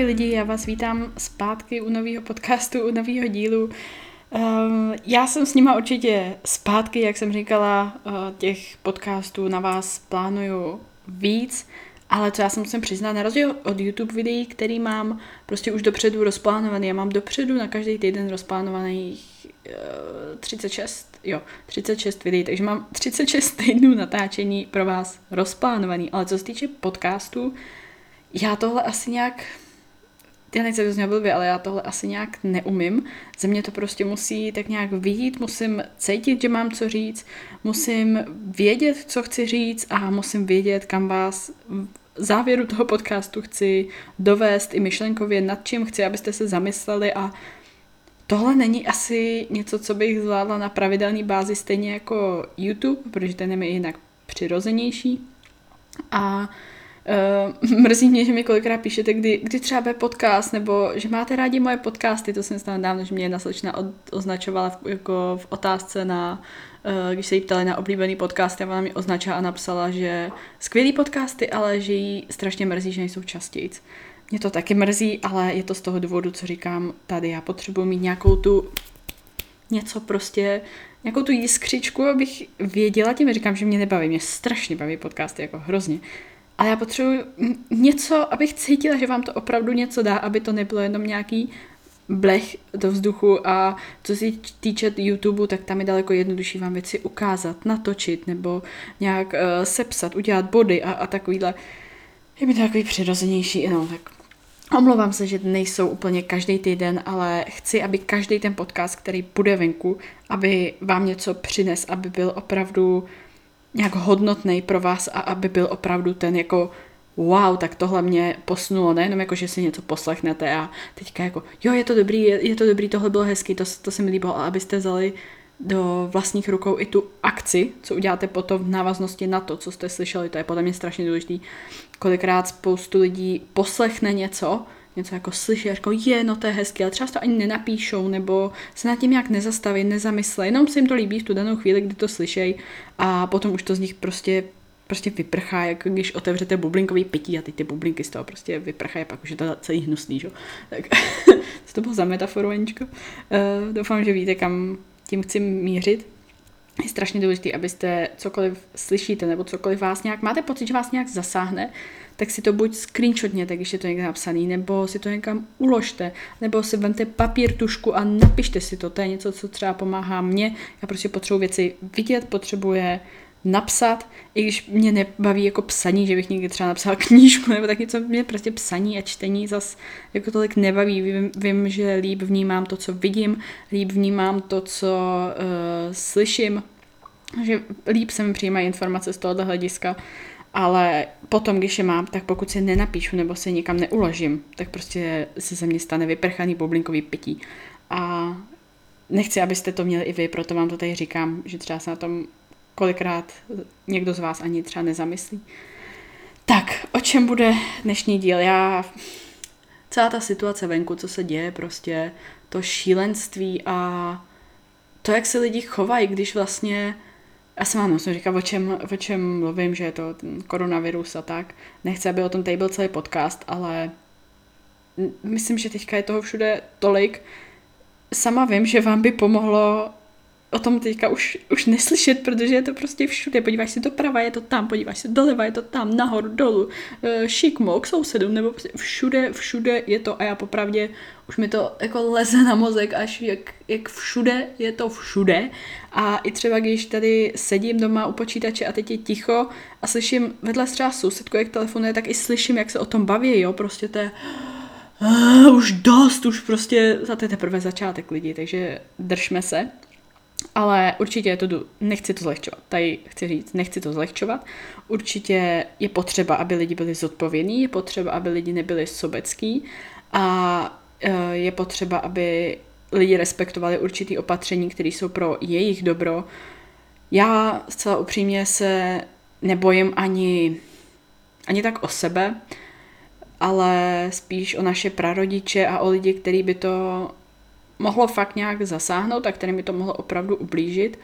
Ahoj lidi, já vás vítám zpátky u nového podcastu, u nového dílu. Um, já jsem s nima určitě zpátky, jak jsem říkala, uh, těch podcastů na vás plánuju víc, ale co já se musím přiznat, na rozdíl od YouTube videí, který mám prostě už dopředu rozplánovaný, já mám dopředu na každý týden rozplánovaný uh, 36, jo, 36 videí, takže mám 36 týdnů natáčení pro vás rozplánovaný, ale co se týče podcastů, já tohle asi nějak, já nechci to blbě, ale já tohle asi nějak neumím. Ze mě to prostě musí tak nějak vyjít, musím cítit, že mám co říct, musím vědět, co chci říct a musím vědět, kam vás v závěru toho podcastu chci dovést i myšlenkově, nad čím chci, abyste se zamysleli a tohle není asi něco, co bych zvládla na pravidelné bázi stejně jako YouTube, protože ten je mi jinak přirozenější. A Uh, mrzí mě, že mi kolikrát píšete, kdy, kdy třeba bude podcast, nebo že máte rádi moje podcasty, to jsem stala dávno, že mě jedna slečna od, označovala v, jako v otázce na, uh, když se jí ptali na oblíbený podcast, a ona mi označila a napsala, že skvělý podcasty, ale že jí strašně mrzí, že nejsou častějíc. Mě to taky mrzí, ale je to z toho důvodu, co říkám tady. Já potřebuji mít nějakou tu něco prostě, nějakou tu jiskřičku, abych věděla, tím říkám, že mě nebaví, mě strašně baví podcasty, jako hrozně ale já potřebuji něco, abych cítila, že vám to opravdu něco dá, aby to nebylo jenom nějaký blech do vzduchu a co se týče YouTube, tak tam je daleko jednodušší vám věci ukázat, natočit nebo nějak uh, sepsat, udělat body a, a takovýhle. Je mi to takový přirozenější, no, tak Omlouvám se, že nejsou úplně každý týden, ale chci, aby každý ten podcast, který bude venku, aby vám něco přines, aby byl opravdu nějak hodnotný pro vás a aby byl opravdu ten jako wow, tak tohle mě posunulo, nejenom jako, že si něco poslechnete a teďka jako, jo, je to dobrý, je, je to dobrý, tohle bylo hezký, to, to se mi líbilo, ale abyste vzali do vlastních rukou i tu akci, co uděláte potom v návaznosti na to, co jste slyšeli, to je podle mě strašně důležité. Kolikrát spoustu lidí poslechne něco, něco jako slyší a je, no to je hezké, ale třeba to ani nenapíšou, nebo se nad tím nějak nezastaví, nezamyslej, jenom se jim to líbí v tu danou chvíli, kdy to slyšejí a potom už to z nich prostě prostě vyprchá, jak když otevřete bublinkový pití a ty ty bublinky z toho prostě vyprchají, pak už je to celý hnusný, že? Tak co to bylo za metaforu, Aničko? Uh, doufám, že víte, kam tím chci mířit. Je strašně důležité, abyste cokoliv slyšíte nebo cokoliv vás nějak, máte pocit, že vás nějak zasáhne, tak si to buď screenshotněte, když je to někde napsaný, nebo si to někam uložte, nebo si vemte papír, tušku a napište si to. To je něco, co třeba pomáhá mně. Já prostě potřebuji věci vidět, potřebuje napsat, i když mě nebaví jako psaní, že bych někdy třeba napsala knížku nebo tak něco, mě prostě psaní a čtení zas jako tolik nebaví. Vím, vím že líp vnímám to, co vidím, líp vnímám to, co uh, slyším, že líp se mi přijímají informace z tohohle hlediska ale potom, když je mám, tak pokud se nenapíšu nebo se někam neuložím, tak prostě se ze mě stane vyprchaný bublinkový pití. A nechci, abyste to měli i vy, proto vám to tady říkám, že třeba se na tom kolikrát někdo z vás ani třeba nezamyslí. Tak, o čem bude dnešní díl? Já celá ta situace venku, co se děje, prostě to šílenství a to, jak se lidi chovají, když vlastně já jsem ano, jsem říkala, o čem, o čem mluvím, že je to ten koronavirus a tak. Nechci, aby o tom tady byl celý podcast, ale myslím, že teďka je toho všude tolik. Sama vím, že vám by pomohlo o tom teďka už, už neslyšet, protože je to prostě všude. Podíváš se doprava, je to tam, podíváš se doleva, je to tam, nahoru, dolů, eh, šikmo, k sousedům, nebo prostě všude, všude je to a já popravdě už mi to jako leze na mozek, až jak, jak všude je to všude. A i třeba, když tady sedím doma u počítače a teď je ticho a slyším vedle třeba sousedku, jak telefonuje, tak i slyším, jak se o tom baví, jo, prostě to je uh, už dost, už prostě, za to je teprve začátek lidí, takže držme se. Ale určitě je to, nechci to zlehčovat. Tady chci říct, nechci to zlehčovat. Určitě je potřeba, aby lidi byli zodpovědní, je potřeba, aby lidi nebyli sobecký a e, je potřeba, aby lidi respektovali určitý opatření, které jsou pro jejich dobro. Já zcela upřímně se nebojím ani, ani tak o sebe, ale spíš o naše prarodiče a o lidi, kteří by to mohlo fakt nějak zasáhnout a kterým by to mohlo opravdu ublížit.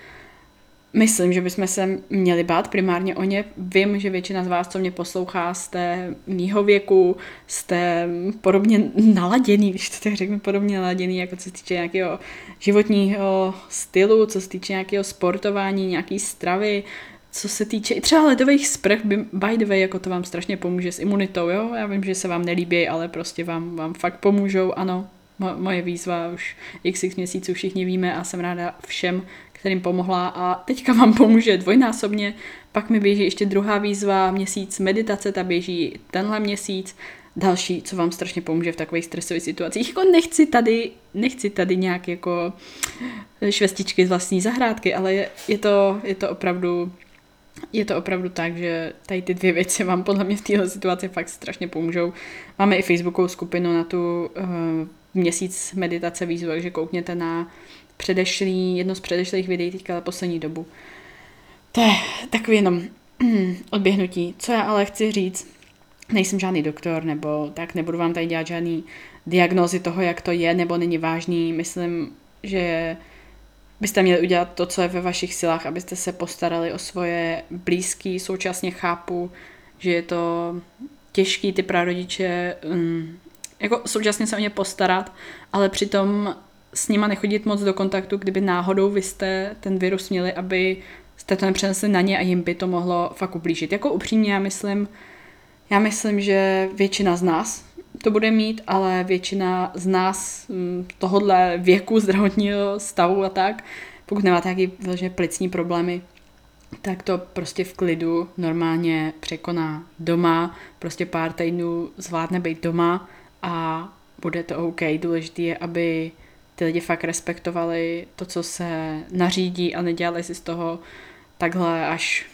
myslím, že bychom se měli bát primárně o ně. Vím, že většina z vás, co mě poslouchá, jste mýho věku, jste podobně naladěný, když to tak řeknu, podobně naladěný, jako co se týče nějakého životního stylu, co se týče nějakého sportování, nějaký stravy, co se týče i třeba ledových sprch, by the way, jako to vám strašně pomůže s imunitou, jo? Já vím, že se vám nelíbí, ale prostě vám, vám fakt pomůžou, ano. Mo, moje výzva už xx měsíců všichni víme a jsem ráda všem, kterým pomohla a teďka vám pomůže dvojnásobně. Pak mi běží ještě druhá výzva, měsíc meditace, ta běží tenhle měsíc. Další, co vám strašně pomůže v takových stresových situacích. Jako nechci tady, nechci tady nějak jako švestičky z vlastní zahrádky, ale je, je, to, je to opravdu je to opravdu tak, že tady ty dvě věci vám podle mě v této situaci fakt strašně pomůžou. Máme i facebookovou skupinu na tu uh, měsíc meditace výzvu, takže koukněte na předešlý, jedno z předešlých videí teďka na poslední dobu. To je takový jenom odběhnutí. Co já ale chci říct, nejsem žádný doktor, nebo tak nebudu vám tady dělat žádný diagnózy toho, jak to je, nebo není vážný. Myslím, že byste měli udělat to, co je ve vašich silách, abyste se postarali o svoje blízký. Současně chápu, že je to těžký ty prarodiče um, jako současně se o ně postarat, ale přitom s nima nechodit moc do kontaktu, kdyby náhodou vy jste ten virus měli, aby jste to nepřenesli na ně a jim by to mohlo fakt ublížit. Jako upřímně já myslím, já myslím, že většina z nás to bude mít, ale většina z nás mm, tohohle věku zdravotního stavu a tak, pokud nemáte nějaký vyloženě plicní problémy, tak to prostě v klidu normálně překoná doma, prostě pár týdnů zvládne být doma a bude to OK. Důležité je, aby ty lidi fakt respektovali to, co se nařídí a nedělali si z toho takhle až,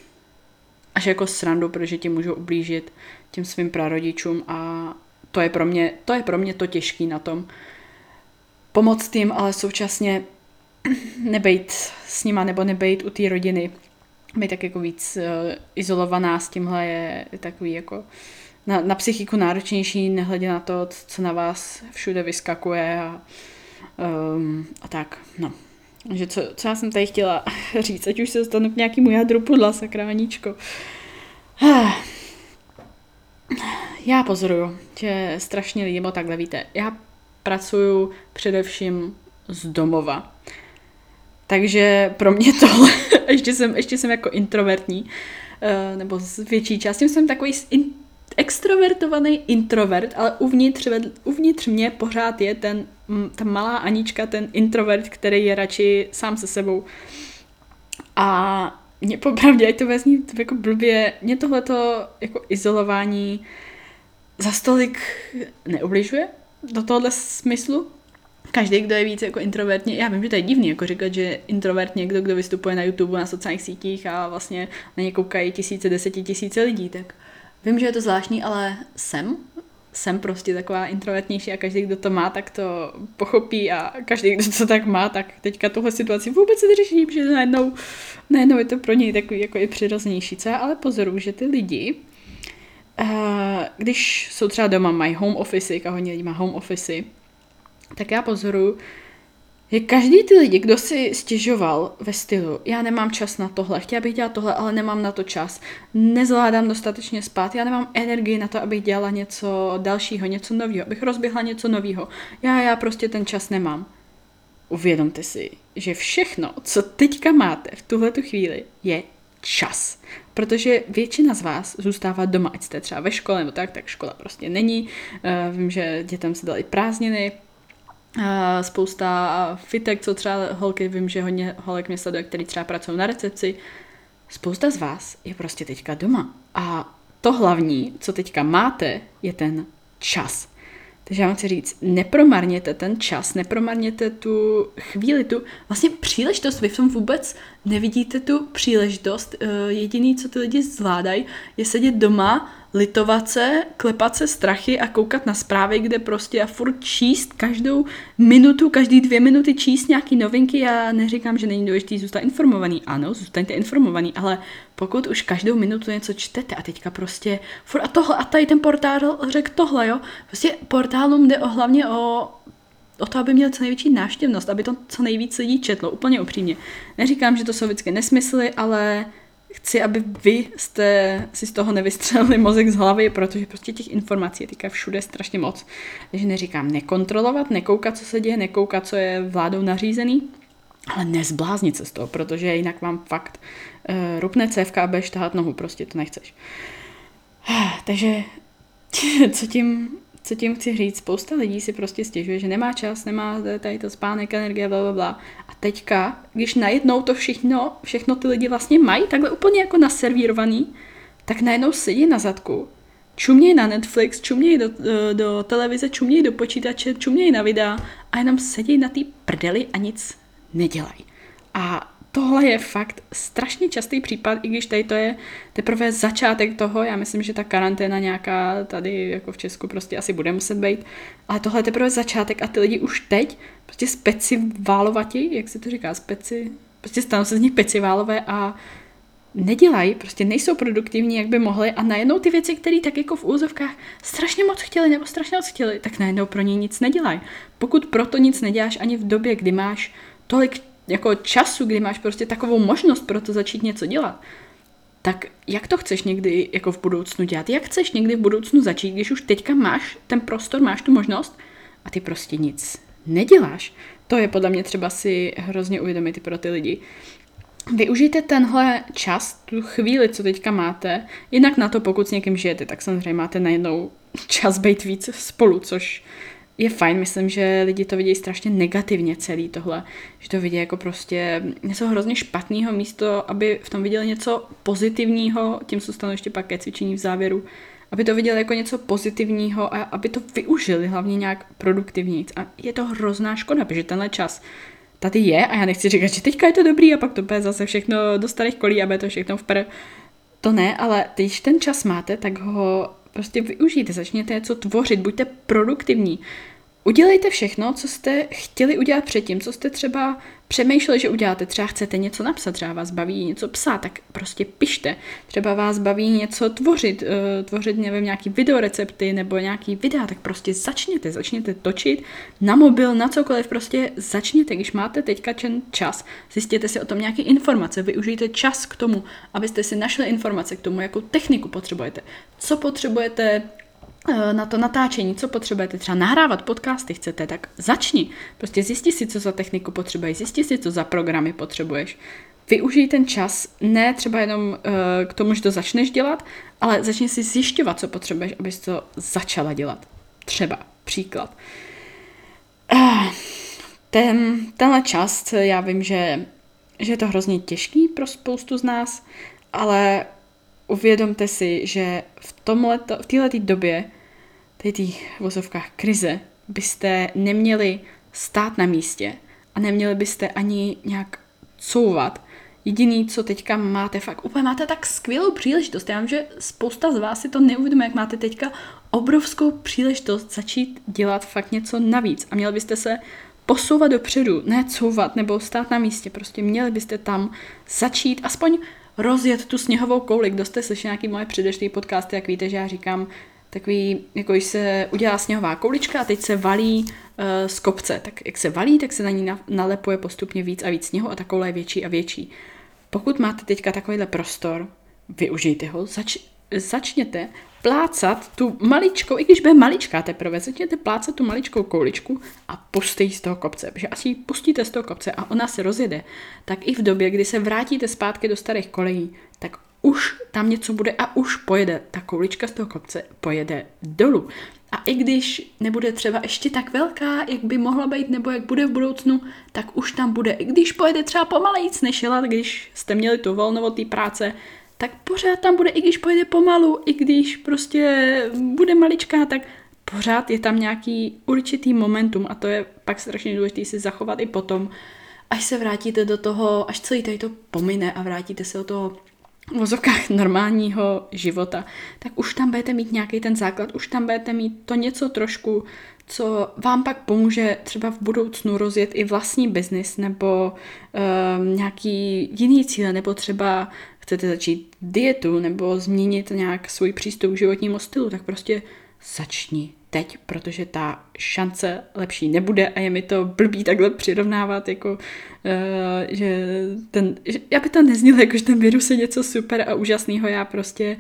až jako srandu, protože ti můžou ublížit těm svým prarodičům a to je pro mě to, je pro mě to těžký na tom. Pomoct jim, ale současně nebejt s nima nebo nebejt u té rodiny. Být tak jako víc uh, izolovaná s tímhle je takový jako na, na psychiku náročnější, nehledě na to, co na vás všude vyskakuje a, um, a tak, no. Že co, co já jsem tady chtěla říct, ať už se dostanu k nějakému jádru pudla, sakráníčko. Já pozoruju, že strašně lidi, bo takhle víte, já pracuju především z domova. Takže pro mě tohle, ještě jsem, ještě jsem jako introvertní, uh, nebo z větší části jsem takový extrovertovaný introvert, ale uvnitř, uvnitř mě pořád je ten, ta malá Anička, ten introvert, který je radši sám se sebou. A mě popravdě, ať to vezní jako blbě, mě tohleto jako izolování za stolik neubližuje do tohohle smyslu. Každý, kdo je víc jako introvertně, já vím, že to je divný, jako říkat, že introvert někdo, kdo vystupuje na YouTube, na sociálních sítích a vlastně na ně koukají tisíce, desetitisíce lidí, tak Vím, že je to zvláštní, ale jsem. Jsem prostě taková introvertnější a každý, kdo to má, tak to pochopí a každý, kdo to tak má, tak teďka tuhle situaci vůbec se neřeší, že najednou, najednou je to pro něj takový jako i přirozenější. Co já ale pozoruju, že ty lidi, uh, když jsou třeba doma, mají home office, a hodně lidí má home office, tak já pozoruju, je každý ty lidi, kdo si stěžoval ve stylu, já nemám čas na tohle, chtěla bych dělat tohle, ale nemám na to čas, nezvládám dostatečně spát, já nemám energii na to, abych dělala něco dalšího, něco nového, abych rozběhla něco nového. Já, já prostě ten čas nemám. Uvědomte si, že všechno, co teďka máte v tuhle tu chvíli, je čas. Protože většina z vás zůstává doma, ať jste třeba ve škole nebo tak, tak škola prostě není. Uh, vím, že dětem se dali prázdniny, spousta fitek, co třeba holky, vím, že hodně holek mě sleduje, který třeba pracují na recepci. Spousta z vás je prostě teďka doma. A to hlavní, co teďka máte, je ten čas. Takže já vám chci říct, nepromarněte ten čas, nepromarněte tu chvíli, tu vlastně příležitost. Vy v tom vůbec nevidíte tu příležitost. Eh, jediný, co ty lidi zvládají, je sedět doma, litovat se, klepat se strachy a koukat na zprávy, kde prostě a furt číst každou minutu, každý dvě minuty číst nějaký novinky. Já neříkám, že není důležité zůstat informovaný. Ano, zůstaňte informovaný, ale pokud už každou minutu něco čtete a teďka prostě furt a tohle a tady ten portál řekl tohle, jo. Prostě portálům jde o, hlavně o o to, aby měl co největší návštěvnost, aby to co nejvíc lidí četlo, úplně upřímně. Neříkám, že to jsou vždycky nesmysly, ale chci, aby vy jste si z toho nevystřelili mozek z hlavy, protože prostě těch informací je teďka všude strašně moc. Takže neříkám nekontrolovat, nekoukat, co se děje, nekoukat, co je vládou nařízený, ale nezbláznit se z toho, protože jinak vám fakt uh, rupne cévka a budeš tahat nohu, prostě to nechceš. Takže co tím, co tím chci říct? Spousta lidí si prostě stěžuje, že nemá čas, nemá tady to spánek, energie, bla, bla, bla. A teďka, když najednou to všechno, všechno ty lidi vlastně mají, takhle úplně jako naservírovaný, tak najednou sedí na zadku, čumějí na Netflix, čumějí do, do, do televize, čumějí do počítače, čumějí na videa a jenom sedí na té prdeli a nic nedělají. A tohle je fakt strašně častý případ, i když tady to je teprve začátek toho, já myslím, že ta karanténa nějaká tady jako v Česku prostě asi bude muset být, ale tohle je teprve začátek a ty lidi už teď prostě speciválovatí, jak se to říká, speci, prostě stanou se z nich peciválové a nedělají, prostě nejsou produktivní, jak by mohli. A najednou ty věci, které tak jako v úzovkách strašně moc chtěli nebo strašně moc chtěli, tak najednou pro ně nic nedělají. Pokud proto nic neděláš ani v době, kdy máš tolik jako času, kdy máš prostě takovou možnost pro to začít něco dělat, tak jak to chceš někdy jako v budoucnu dělat? Jak chceš někdy v budoucnu začít, když už teďka máš ten prostor, máš tu možnost a ty prostě nic neděláš? To je podle mě třeba si hrozně uvědomit pro ty lidi. Využijte tenhle čas, tu chvíli, co teďka máte, jinak na to, pokud s někým žijete, tak samozřejmě máte najednou čas být víc spolu, což je fajn, myslím, že lidi to vidí strašně negativně celý tohle, že to vidí jako prostě něco hrozně špatného místo, aby v tom viděli něco pozitivního, tím se stanu ještě pak ke cvičení v závěru, aby to viděli jako něco pozitivního a aby to využili hlavně nějak produktivně. A je to hrozná škoda, protože tenhle čas tady je a já nechci říkat, že teďka je to dobrý a pak to bude zase všechno do starých kolí a bude to všechno vpr. To ne, ale když ten čas máte, tak ho prostě využijte, začněte něco tvořit, buďte produktivní. Udělejte všechno, co jste chtěli udělat předtím, co jste třeba přemýšleli, že uděláte. Třeba chcete něco napsat, třeba vás baví něco psát, tak prostě pište. Třeba vás baví něco tvořit, uh, tvořit nevím, nějaký videorecepty nebo nějaký videa, tak prostě začněte, začněte točit na mobil, na cokoliv, prostě začněte. Když máte teďka ten čas, zjistěte si o tom nějaké informace, využijte čas k tomu, abyste si našli informace k tomu, jakou techniku potřebujete, co potřebujete Eh, na to natáčení, co potřebujete, třeba nahrávat podcasty chcete, tak začni. Prostě zjisti si, co za techniku potřebuješ, zjisti si, co za programy potřebuješ. Využij ten čas, ne třeba jenom uh, k tomu, že to začneš dělat, ale začni si zjišťovat, co potřebuješ, abys to začala dělat. Třeba příklad. Uh, ten, tenhle čas, já vím, že, že je to hrozně těžký pro spoustu z nás, ale uvědomte si, že v, tomhleto, v této době, té vozovkách krize, byste neměli stát na místě a neměli byste ani nějak couvat. Jediný, co teďka máte, fakt úplně máte tak skvělou příležitost. Já vím, že spousta z vás si to neuvědomuje, jak máte teďka obrovskou příležitost začít dělat fakt něco navíc. A měli byste se posouvat dopředu, ne couvat nebo stát na místě. Prostě měli byste tam začít aspoň rozjet tu sněhovou kouli. Kdo jste slyšeli nějaký moje předešlý podcasty, jak víte, že já říkám takový, jako když se udělá sněhová koulička a teď se valí uh, z kopce. Tak jak se valí, tak se na ní nalepuje postupně víc a víc sněhu a ta koule je větší a větší. Pokud máte teďka takovýhle prostor, využijte ho, zač, začněte plácat tu maličkou, i když bude maličká teprve, začněte plácat tu maličkou kouličku a pustej z toho kopce. Protože asi ji pustíte z toho kopce a ona se rozjede, tak i v době, kdy se vrátíte zpátky do starých kolejí, tak už tam něco bude a už pojede. Ta koulička z toho kopce pojede dolů. A i když nebude třeba ještě tak velká, jak by mohla být, nebo jak bude v budoucnu, tak už tam bude. I když pojede třeba pomalejc než jela, když jste měli tu volno té práce, tak pořád tam bude, i když pojede pomalu, i když prostě bude maličká, tak pořád je tam nějaký určitý momentum a to je pak strašně důležité si zachovat i potom, až se vrátíte do toho, až celý tady to pomine a vrátíte se do toho vozokách normálního života, tak už tam budete mít nějaký ten základ, už tam budete mít to něco trošku, co vám pak pomůže třeba v budoucnu rozjet i vlastní biznis nebo um, nějaký jiný cíle, nebo třeba chcete začít dietu nebo změnit nějak svůj přístup k životnímu stylu, tak prostě začni teď, protože ta šance lepší nebude a je mi to blbý takhle přirovnávat, jako, uh, že ten, že, by to neznělo, jako že ten virus je něco super a úžasného, já prostě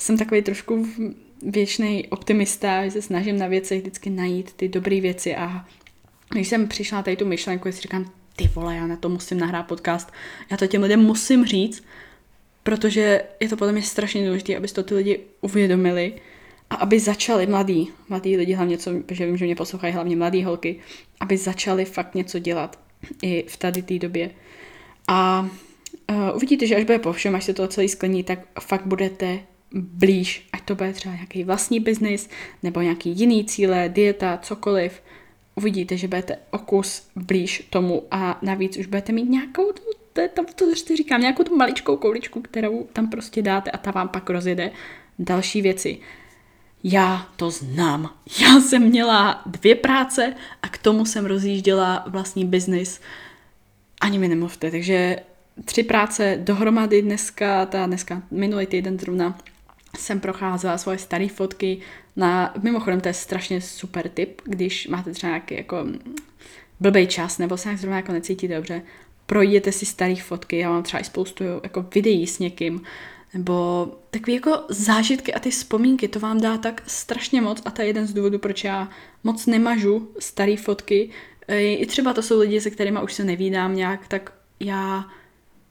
jsem takový trošku věčný optimista, že se snažím na věcech vždycky najít ty dobré věci a když jsem přišla tady tu myšlenku, si říkám, ty vole, já na to musím nahrát podcast, já to těm lidem musím říct, protože je to podle mě strašně důležité, aby to ty lidi uvědomili a aby začali mladí, mladí lidi hlavně, co, protože vím, že mě poslouchají hlavně mladí holky, aby začali fakt něco dělat i v tady té době. A uh, uvidíte, že až bude po všem, až se to celý sklení, tak fakt budete blíž, ať to bude třeba nějaký vlastní biznis nebo nějaký jiný cíle, dieta, cokoliv, uvidíte, že budete o kus blíž tomu a navíc už budete mít nějakou to, to, to, to říkám, nějakou tu maličkou kouličku, kterou tam prostě dáte a ta vám pak rozjede další věci. Já to znám. Já jsem měla dvě práce a k tomu jsem rozjížděla vlastní biznis. Ani mi nemluvte, takže tři práce dohromady dneska, ta dneska minulý týden zrovna jsem procházela svoje staré fotky na, mimochodem to je strašně super tip, když máte třeba nějaký jako blbej čas nebo se nějak zrovna jako necítíte dobře, projděte si staré fotky, já mám třeba i spoustu jako videí s někým, nebo takové jako zážitky a ty vzpomínky, to vám dá tak strašně moc a to je jeden z důvodů, proč já moc nemažu staré fotky. I třeba to jsou lidi, se kterými už se nevídám nějak, tak já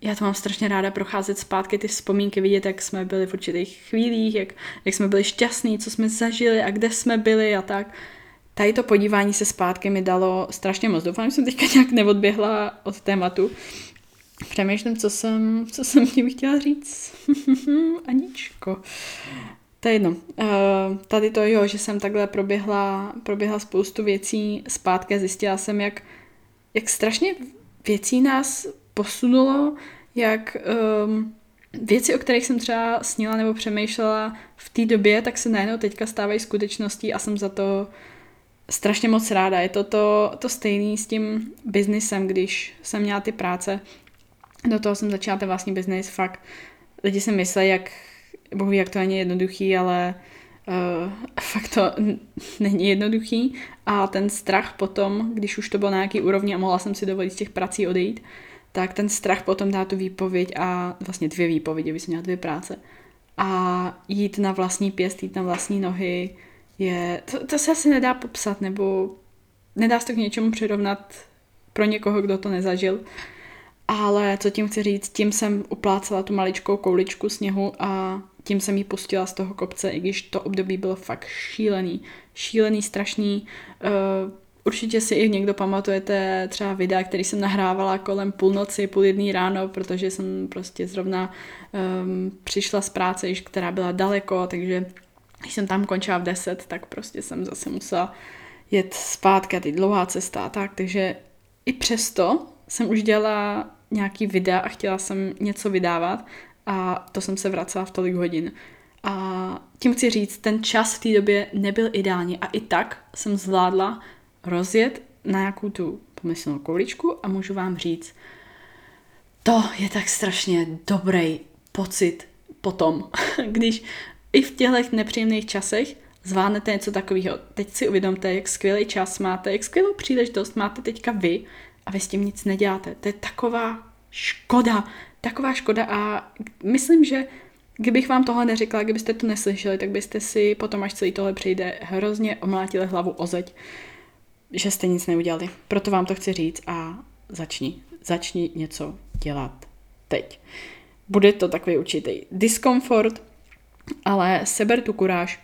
já to mám strašně ráda procházet zpátky ty vzpomínky, vidět, jak jsme byli v určitých chvílích, jak, jak jsme byli šťastní, co jsme zažili a kde jsme byli a tak. Tady to podívání se zpátky mi dalo strašně moc. Doufám, že jsem teďka nějak neodběhla od tématu. Přemýšlím, co jsem, co jsem tím chtěla říct. Aničko. To je jedno. Uh, tady to jo, že jsem takhle proběhla, proběhla spoustu věcí zpátky a zjistila jsem, jak, jak strašně věcí nás posunulo, jak um, věci, o kterých jsem třeba snila nebo přemýšlela v té době, tak se najednou teďka stávají skutečností a jsem za to strašně moc ráda. Je to to, to stejný s tím biznisem, když jsem měla ty práce. Do toho jsem začala ten vlastní biznis, fakt lidi si myslí, jak, bohu jak to není jednoduchý, ale uh, fakt to n- není jednoduchý a ten strach potom, když už to bylo na nějaký úrovni a mohla jsem si dovolit z těch prací odejít, tak ten strach potom dá tu výpověď a vlastně dvě výpovědi, by jsem měla dvě práce. A jít na vlastní pěst, jít na vlastní nohy, je, to, to se asi nedá popsat, nebo nedá se to k něčemu přirovnat pro někoho, kdo to nezažil. Ale co tím chci říct, tím jsem uplácela tu maličkou kouličku sněhu a tím jsem ji pustila z toho kopce, i když to období bylo fakt šílený. Šílený, strašný. Uh, Určitě si i někdo pamatujete třeba videa, který jsem nahrávala kolem půlnoci, půl jedný ráno, protože jsem prostě zrovna um, přišla z práce, která byla daleko, takže když jsem tam končila v 10, tak prostě jsem zase musela jet zpátky a ty dlouhá cesta a tak, takže i přesto jsem už dělala nějaký videa a chtěla jsem něco vydávat a to jsem se vracela v tolik hodin. A tím chci říct, ten čas v té době nebyl ideální a i tak jsem zvládla rozjet na nějakou tu pomyslnou kouličku a můžu vám říct, to je tak strašně dobrý pocit potom, když i v těchto nepříjemných časech zvládnete něco takového. Teď si uvědomte, jak skvělý čas máte, jak skvělou příležitost máte teďka vy a vy s tím nic neděláte. To je taková škoda, taková škoda a myslím, že kdybych vám tohle neřekla, kdybyste to neslyšeli, tak byste si potom, až celý tohle přijde, hrozně omlátili hlavu o zeď že jste nic neudělali. Proto vám to chci říct a začni. Začni něco dělat teď. Bude to takový určitý diskomfort, ale seber tu kuráž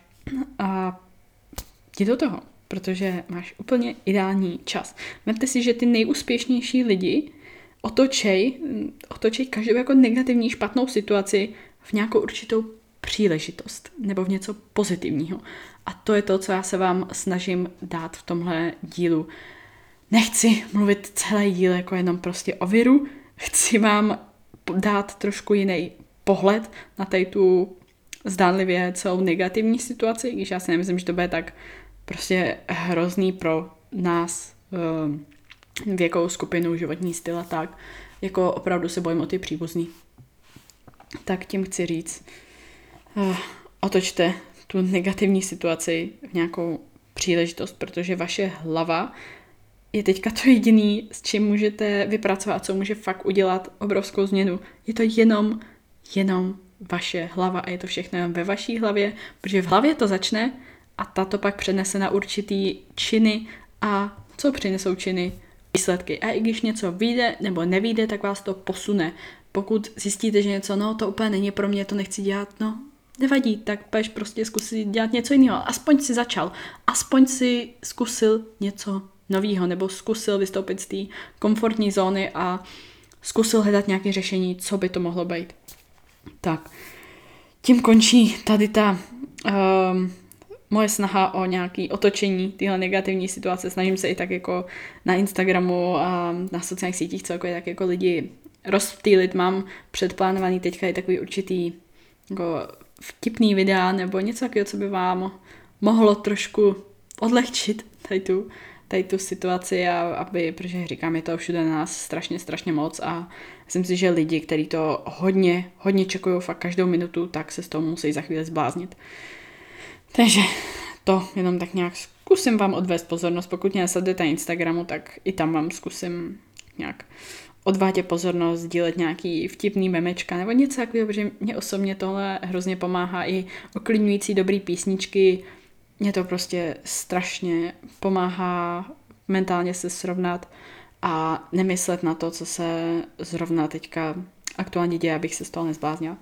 a jdi do toho, protože máš úplně ideální čas. Vemte si, že ty nejúspěšnější lidi otočej, otočej každou jako negativní špatnou situaci v nějakou určitou příležitost nebo v něco pozitivního. A to je to, co já se vám snažím dát v tomhle dílu. Nechci mluvit celý díl jako jenom prostě o viru, chci vám dát trošku jiný pohled na tady tu zdánlivě celou negativní situaci, když já si nemyslím, že to bude tak prostě hrozný pro nás ehm, věkovou skupinu, životní styl a tak. Jako opravdu se bojím o ty příbuzný. Tak tím chci říct, uh, otočte tu negativní situaci v nějakou příležitost, protože vaše hlava je teďka to jediný, s čím můžete vypracovat, co může fakt udělat obrovskou změnu. Je to jenom, jenom vaše hlava a je to všechno ve vaší hlavě, protože v hlavě to začne a tato pak přenese na určitý činy a co přinesou činy? Výsledky. A i když něco vyjde nebo nevíde, tak vás to posune. Pokud zjistíte, že něco, no to úplně není pro mě, to nechci dělat, no nevadí, tak peš prostě zkusit dělat něco jiného. Aspoň si začal, aspoň si zkusil něco nového, nebo zkusil vystoupit z té komfortní zóny a zkusil hledat nějaké řešení, co by to mohlo být. Tak, tím končí tady ta um, moje snaha o nějaké otočení téhle negativní situace. Snažím se i tak jako na Instagramu a na sociálních sítích celkově tak jako lidi rozptýlit. Mám předplánovaný teďka i takový určitý jako vtipný videa nebo něco takového, co by vám mohlo trošku odlehčit tady tu, tady tu situaci, a aby, protože říkám, je to všude na nás strašně, strašně moc a myslím si, že lidi, kteří to hodně, hodně čekují fakt každou minutu, tak se z toho musí za chvíli zbláznit. Takže to jenom tak nějak zkusím vám odvést pozornost. Pokud mě nesledujete na Instagramu, tak i tam vám zkusím nějak odvádět pozornost, sdílet nějaký vtipný memečka nebo něco takového, protože mě osobně tohle hrozně pomáhá i oklidňující dobrý písničky. Mě to prostě strašně pomáhá mentálně se srovnat a nemyslet na to, co se zrovna teďka aktuálně děje, abych se z toho nezbláznila.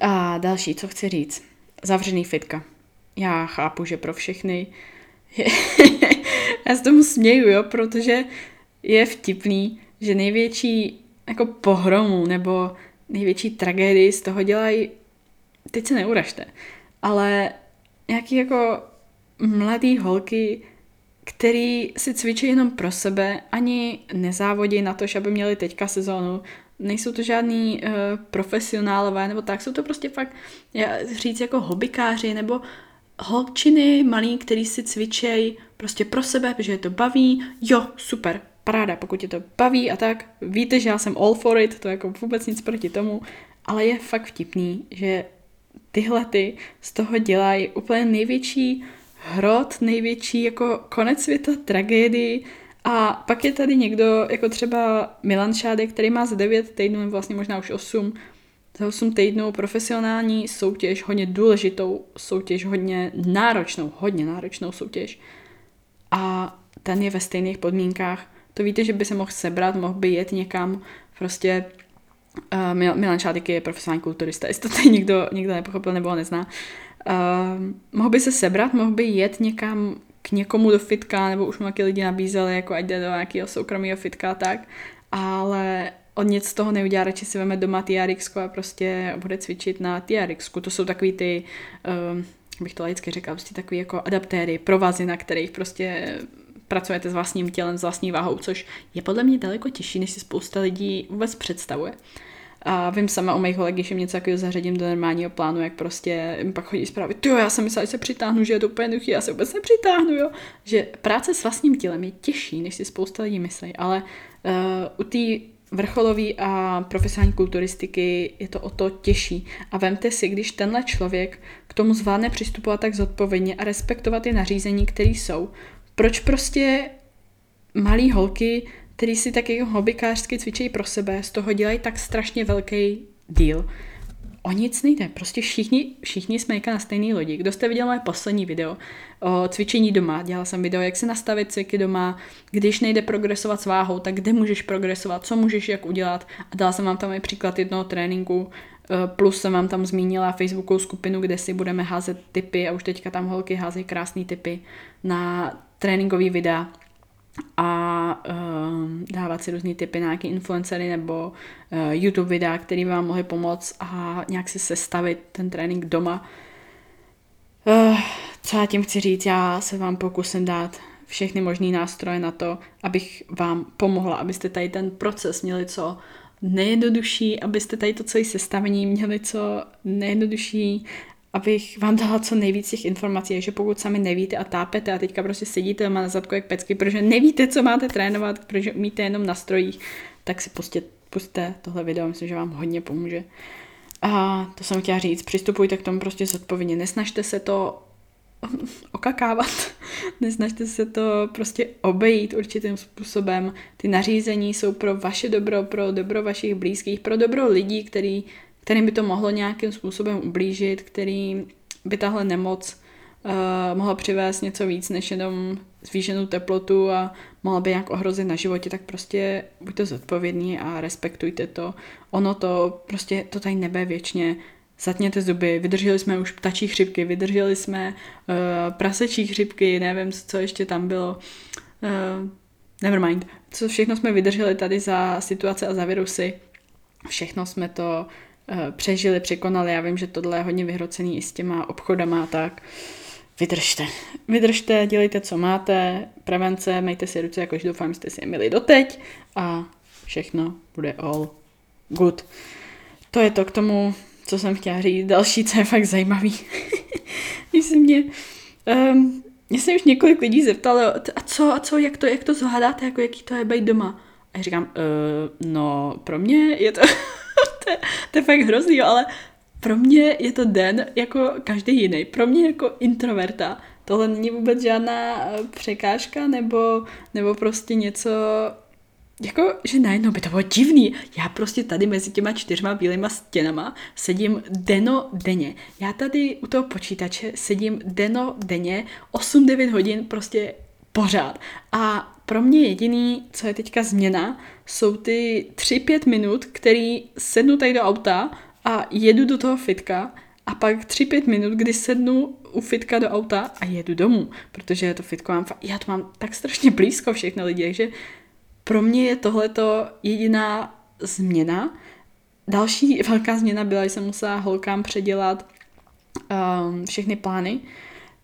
A další, co chci říct. Zavřený fitka. Já chápu, že pro všechny je... já se tomu směju, jo, protože je vtipný, že největší jako pohromu nebo největší tragédii z toho dělají, teď se neuražte, ale nějaký jako mladý holky, který si cvičí jenom pro sebe, ani nezávodí na to, že aby měli teďka sezónu, nejsou to žádný uh, profesionálové, nebo tak, jsou to prostě fakt, já říct jako hobbykáři, nebo holčiny malí, který si cvičej prostě pro sebe, protože je to baví, jo, super, paráda, pokud tě to baví a tak, víte, že já jsem all for it, to je jako vůbec nic proti tomu, ale je fakt vtipný, že tyhle ty z toho dělají úplně největší hrot, největší jako konec světa, tragédii a pak je tady někdo, jako třeba Milan Šádek, který má za 9 týdnů, vlastně možná už 8, za 8 týdnů profesionální soutěž, hodně důležitou soutěž, hodně náročnou, hodně náročnou soutěž. A ten je ve stejných podmínkách to víte, že by se mohl sebrat, mohl by jet někam, prostě uh, Milan Šádek je profesionální kulturista, jestli to tady někdo, někdo nepochopil nebo ho nezná. Uh, mohl by se sebrat, mohl by jet někam k někomu do fitka, nebo už mu taky lidi nabízeli, jako ať jde do nějakého soukromého fitka a tak, ale on nic z toho neudělá, radši si veme doma TRX a prostě bude cvičit na TRX. To jsou takový ty, um, bych to laicky řekla, prostě takový jako adaptéry, provazy, na kterých prostě pracujete s vlastním tělem, s vlastní váhou, což je podle mě daleko těžší, než si spousta lidí vůbec představuje. A vím sama o mých kolegy, že něco takového zařadím do normálního plánu, jak prostě jim pak chodí zprávy, jo, já jsem myslela, že se přitáhnu, že je to úplně jednoduchý, já se vůbec nepřitáhnu, jo. Že práce s vlastním tělem je těžší, než si spousta lidí myslí, ale uh, u té vrcholové a profesionální kulturistiky je to o to těžší. A vemte si, když tenhle člověk k tomu zvládne přistupovat tak zodpovědně a respektovat ty nařízení, které jsou, proč prostě malý holky, který si tak jako hobbykářsky cvičí pro sebe, z toho dělají tak strašně velký díl. O nic nejde, prostě všichni, všichni jsme na stejné lodi. Kdo jste viděl moje poslední video o cvičení doma, dělala jsem video, jak se nastavit cviky doma, když nejde progresovat s váhou, tak kde můžeš progresovat, co můžeš jak udělat. A dala jsem vám tam i příklad jednoho tréninku, eh, plus jsem vám tam zmínila Facebookovou skupinu, kde si budeme házet typy a už teďka tam holky házejí krásné typy na tréninkový videa a uh, dávat si různé typy na nějaké influencery nebo uh, YouTube videa, které vám mohly pomoct a nějak si sestavit ten trénink doma. Uh, co já tím chci říct, já se vám pokusím dát všechny možné nástroje na to, abych vám pomohla, abyste tady ten proces měli co nejjednodušší, abyste tady to celé sestavení měli co nejjednodušší, abych vám dala co nejvíc těch informací, že pokud sami nevíte a tápete a teďka prostě sedíte má na zadku jak pecky, protože nevíte, co máte trénovat, protože umíte jenom na strojích, tak si prostě puste tohle video, myslím, že vám hodně pomůže. A to jsem chtěla říct, přistupujte k tomu prostě zodpovědně, nesnažte se to okakávat, Nesnažte se to prostě obejít určitým způsobem. Ty nařízení jsou pro vaše dobro, pro dobro vašich blízkých, pro dobro lidí, který, kterým by to mohlo nějakým způsobem ublížit, který by tahle nemoc uh, mohla přivést něco víc než jenom zvýšenou teplotu a mohla by nějak ohrozit na životě, tak prostě buďte zodpovědní a respektujte to. Ono to prostě to tady nebe věčně. Zatněte zuby, vydrželi jsme už ptačí chřipky, vydrželi jsme uh, prasečí chřipky, nevím, co ještě tam bylo. Uh, nevermind. Co všechno jsme vydrželi tady za situace a za virusy. Všechno jsme to přežili, překonali. Já vím, že tohle je hodně vyhrocený i s těma obchodama tak. Vydržte. Vydržte, dělejte, co máte. Prevence, majte si ruce, jakož doufám, jste si je měli doteď. A všechno bude all good. To je to k tomu co jsem chtěla říct. Další, co je fakt zajímavý. Se mě... Um, mě se už několik lidí zeptalo, a co, a co, jak to, jak to zvládáte, jako jaký to je být doma. A já říkám, uh, no pro mě je to, to, je, to je fakt hrozný, jo, ale pro mě je to den jako každý jiný. Pro mě jako introverta tohle není vůbec žádná eh, překážka nebo, nebo prostě něco, jako, že najednou by to bylo divný. Já prostě tady mezi těma čtyřma bílýma stěnama sedím deno denně. Já tady u toho počítače sedím deno denně 8-9 hodin prostě pořád. A pro mě jediný, co je teďka změna, jsou ty 3-5 minut, který sednu tady do auta a jedu do toho fitka a pak 3-5 minut, kdy sednu u fitka do auta a jedu domů, protože to fitko mám, já to mám tak strašně blízko všechny lidi, takže pro mě je tohleto jediná změna. Další velká změna byla, že jsem musela holkám předělat um, všechny plány,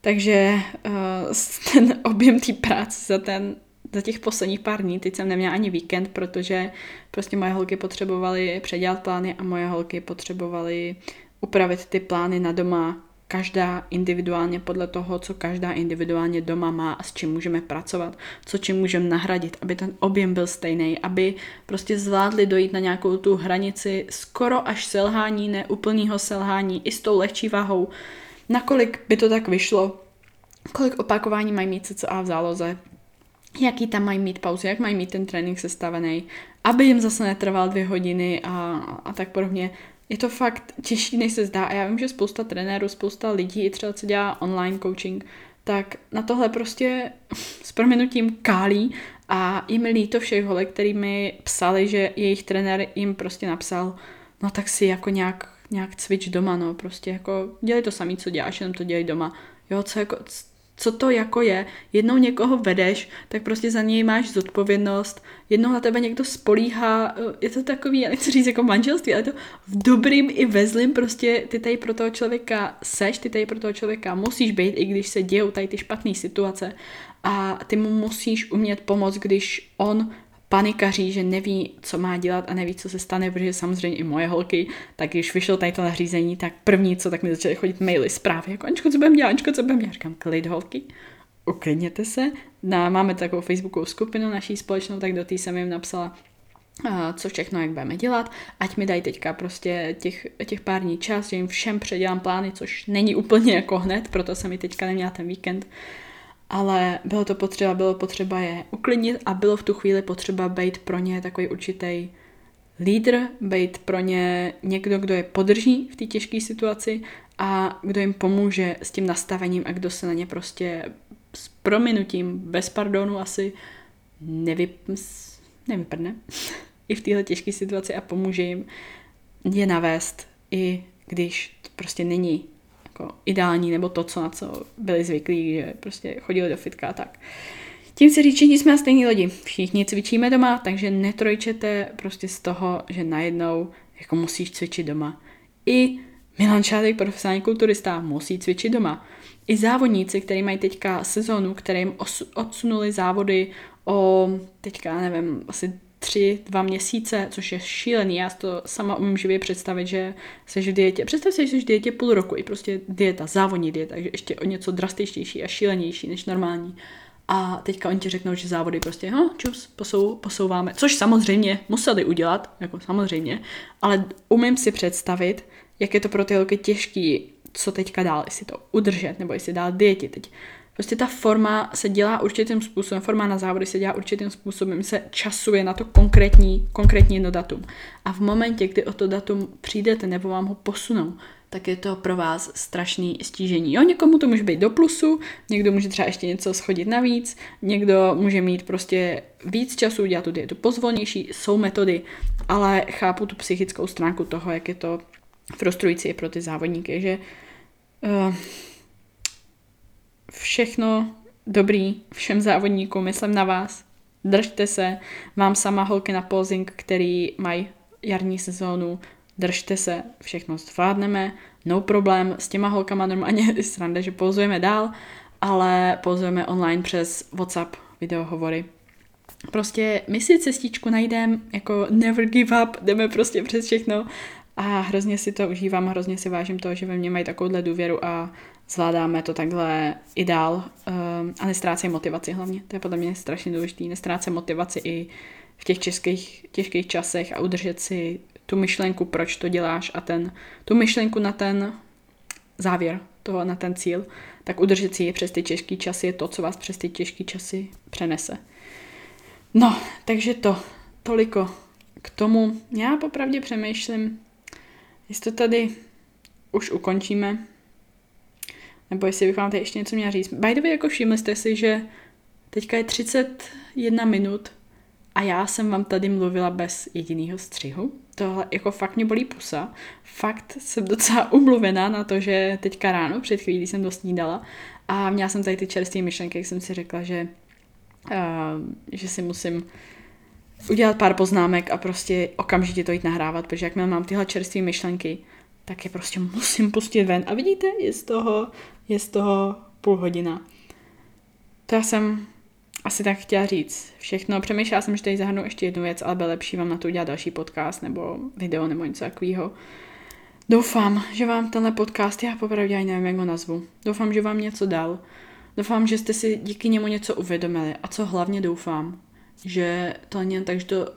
takže uh, ten objem té práce za ten za těch posledních pár dní, teď jsem neměla ani víkend, protože prostě moje holky potřebovaly předělat plány a moje holky potřebovaly upravit ty plány na doma každá individuálně podle toho, co každá individuálně doma má a s čím můžeme pracovat, co čím můžeme nahradit, aby ten objem byl stejný, aby prostě zvládli dojít na nějakou tu hranici skoro až selhání, ne úplného selhání, i s tou lehčí váhou, nakolik by to tak vyšlo, kolik opakování mají mít CCA v záloze, jaký tam mají mít pauzy, jak mají mít ten trénink sestavený, aby jim zase netrval dvě hodiny a, a tak podobně je to fakt těžší, než se zdá. A já vím, že spousta trenérů, spousta lidí, třeba co dělá online coaching, tak na tohle prostě s proměnutím kálí a jim líto všech holek, který mi psali, že jejich trenér jim prostě napsal, no tak si jako nějak, nějak cvič doma, no prostě jako dělej to samý, co děláš, jenom to dělej doma. Jo, co jako, co to jako je. Jednou někoho vedeš, tak prostě za něj máš zodpovědnost, jednou na tebe někdo spolíhá, je to takový, já nechci říct jako manželství, ale to v dobrým i ve zlým prostě ty tady pro toho člověka seš, ty tady pro toho člověka musíš být, i když se dějou tady ty špatné situace. A ty mu musíš umět pomoct, když on panikaří, že neví, co má dělat a neví, co se stane, protože samozřejmě i moje holky, tak když vyšlo tady to nařízení, tak první, co tak mi začaly chodit maily, zprávy, jako Ančko, co budeme dělat, Ančko, co budeme dělat. Říkám, klid holky, uklidněte se. Na, máme takovou facebookovou skupinu naší společnou, tak do té jsem jim napsala, Uh, co všechno, jak budeme dělat, ať mi dají teďka prostě těch, těch pár dní čas, že jim všem předělám plány, což není úplně jako hned, proto jsem mi teďka neměla ten víkend ale bylo to potřeba, bylo potřeba je uklidnit a bylo v tu chvíli potřeba být pro ně takový určitý lídr, být pro ně někdo, kdo je podrží v té těžké situaci a kdo jim pomůže s tím nastavením a kdo se na ně prostě s prominutím, bez pardonu asi nevyp, nevyprdne i v téhle těžké situaci a pomůže jim je navést, i když to prostě není jako ideální, nebo to, co na co byli zvyklí, že prostě chodili do fitka a tak. Tím se říct, jsme na stejný lodi. Všichni cvičíme doma, takže netrojčete prostě z toho, že najednou jako musíš cvičit doma. I Milan Šádek, profesionální kulturista, musí cvičit doma. I závodníci, kteří mají teďka sezonu, kterým odsunuli závody o teďka, nevím, asi tři, dva měsíce, což je šílený. Já to sama umím živě představit, že jsi v dietě. Představ si, že jsi v dietě půl roku i prostě dieta, závodní dieta, takže ještě o něco drastičtější a šílenější než normální. A teďka oni ti řeknou, že závody prostě, no, čus, posou, posouváme. Což samozřejmě museli udělat, jako samozřejmě, ale umím si představit, jak je to pro ty holky těžký, co teďka dál, jestli to udržet, nebo jestli dál dietě teď Prostě ta forma se dělá určitým způsobem, forma na závody se dělá určitým způsobem, se časuje na to konkrétní, konkrétní jedno datum. A v momentě, kdy o to datum přijdete nebo vám ho posunou, tak je to pro vás strašný stížení. Jo, někomu to může být do plusu, někdo může třeba ještě něco schodit navíc, někdo může mít prostě víc času, udělat tu dietu pozvolnější, jsou metody, ale chápu tu psychickou stránku toho, jak je to frustrující pro ty závodníky, že uh, všechno dobrý všem závodníkům, myslím na vás, držte se, mám sama holky na posing, který mají jarní sezónu, držte se, všechno zvládneme, no problém, s těma holkama normálně srande, že pouzujeme dál, ale pouzujeme online přes WhatsApp videohovory. Prostě my si cestičku najdeme, jako never give up, jdeme prostě přes všechno. A hrozně si to užívám, hrozně si vážím toho, že ve mně mají takovouhle důvěru a zvládáme to takhle i dál um, a nestrácej motivaci hlavně. To je podle mě strašně důležité. Nestrácej motivaci i v těch českých, těžkých časech a udržet si tu myšlenku, proč to děláš a ten, tu myšlenku na ten závěr, toho, na ten cíl, tak udržet si ji přes ty těžké časy je to, co vás přes ty těžké časy přenese. No, takže to, toliko k tomu. Já popravdě přemýšlím, jestli to tady už ukončíme, nebo jestli bych vám tady ještě něco měla říct. By the way, jako všimli jste si, že teďka je 31 minut a já jsem vám tady mluvila bez jediného střihu. Tohle jako fakt mě bolí pusa. Fakt jsem docela umluvená na to, že teďka ráno, před chvílí jsem dost snídala a měla jsem tady ty čerstvé myšlenky, jak jsem si řekla, že, uh, že si musím udělat pár poznámek a prostě okamžitě to jít nahrávat, protože jakmile mám tyhle čerstvé myšlenky, tak je prostě musím pustit ven. A vidíte, je z toho, je z toho půl hodina. To já jsem asi tak chtěla říct všechno. Přemýšlela jsem, že tady zahrnu ještě jednu věc, ale bylo lepší vám na to udělat další podcast nebo video nebo něco takového. Doufám, že vám tenhle podcast, já popravdě ani nevím, jak ho nazvu, doufám, že vám něco dal. Doufám, že jste si díky němu něco uvědomili. A co hlavně doufám, že to není tak, že to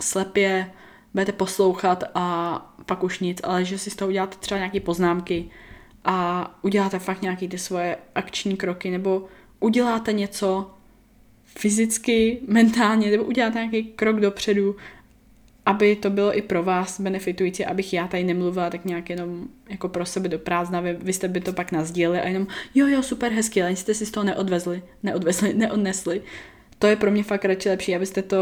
slepě budete poslouchat a pak už nic, ale že si z toho uděláte třeba nějaké poznámky a uděláte fakt nějaké ty svoje akční kroky nebo uděláte něco fyzicky, mentálně, nebo uděláte nějaký krok dopředu, aby to bylo i pro vás benefitující, abych já tady nemluvila tak nějak jenom jako pro sebe do prázdna, vy, vy jste by to pak nazdíleli a jenom jo, jo, super hezky, ale jste si z toho neodvezli, neodvezli, neodnesli. To je pro mě fakt radši lepší, abyste to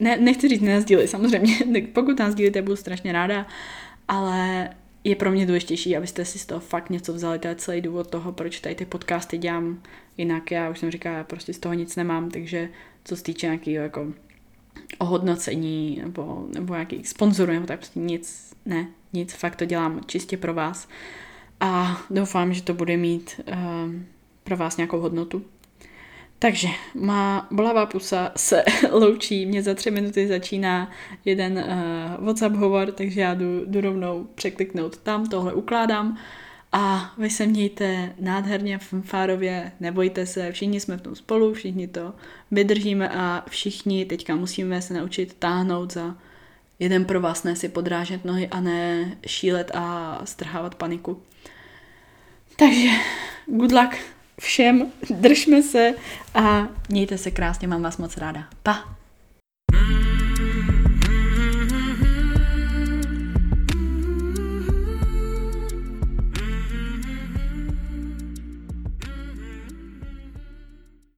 ne, nechci říct nenazdíli, samozřejmě, pokud nás dílíte, budu strašně ráda, ale je pro mě důležitější, abyste si z toho fakt něco vzali. To je celý důvod toho, proč tady ty podcasty dělám. Jinak já už jsem říkala, já prostě z toho nic nemám, takže co se týče nějakého jako ohodnocení nebo, nebo nějakých sponzorů nebo tak prostě nic, ne, nic, fakt to dělám čistě pro vás a doufám, že to bude mít uh, pro vás nějakou hodnotu. Takže má bolavá pusa se loučí, mě za tři minuty začíná jeden uh, WhatsApp hovor, takže já jdu, jdu rovnou překliknout tam, tohle ukládám a vy se mějte nádherně fanfárově, nebojte se, všichni jsme v tom spolu, všichni to vydržíme a všichni teďka musíme se naučit táhnout za jeden pro vás, ne si podrážet nohy a ne šílet a strhávat paniku. Takže good luck, všem, držme se a mějte se krásně, mám vás moc ráda. Pa!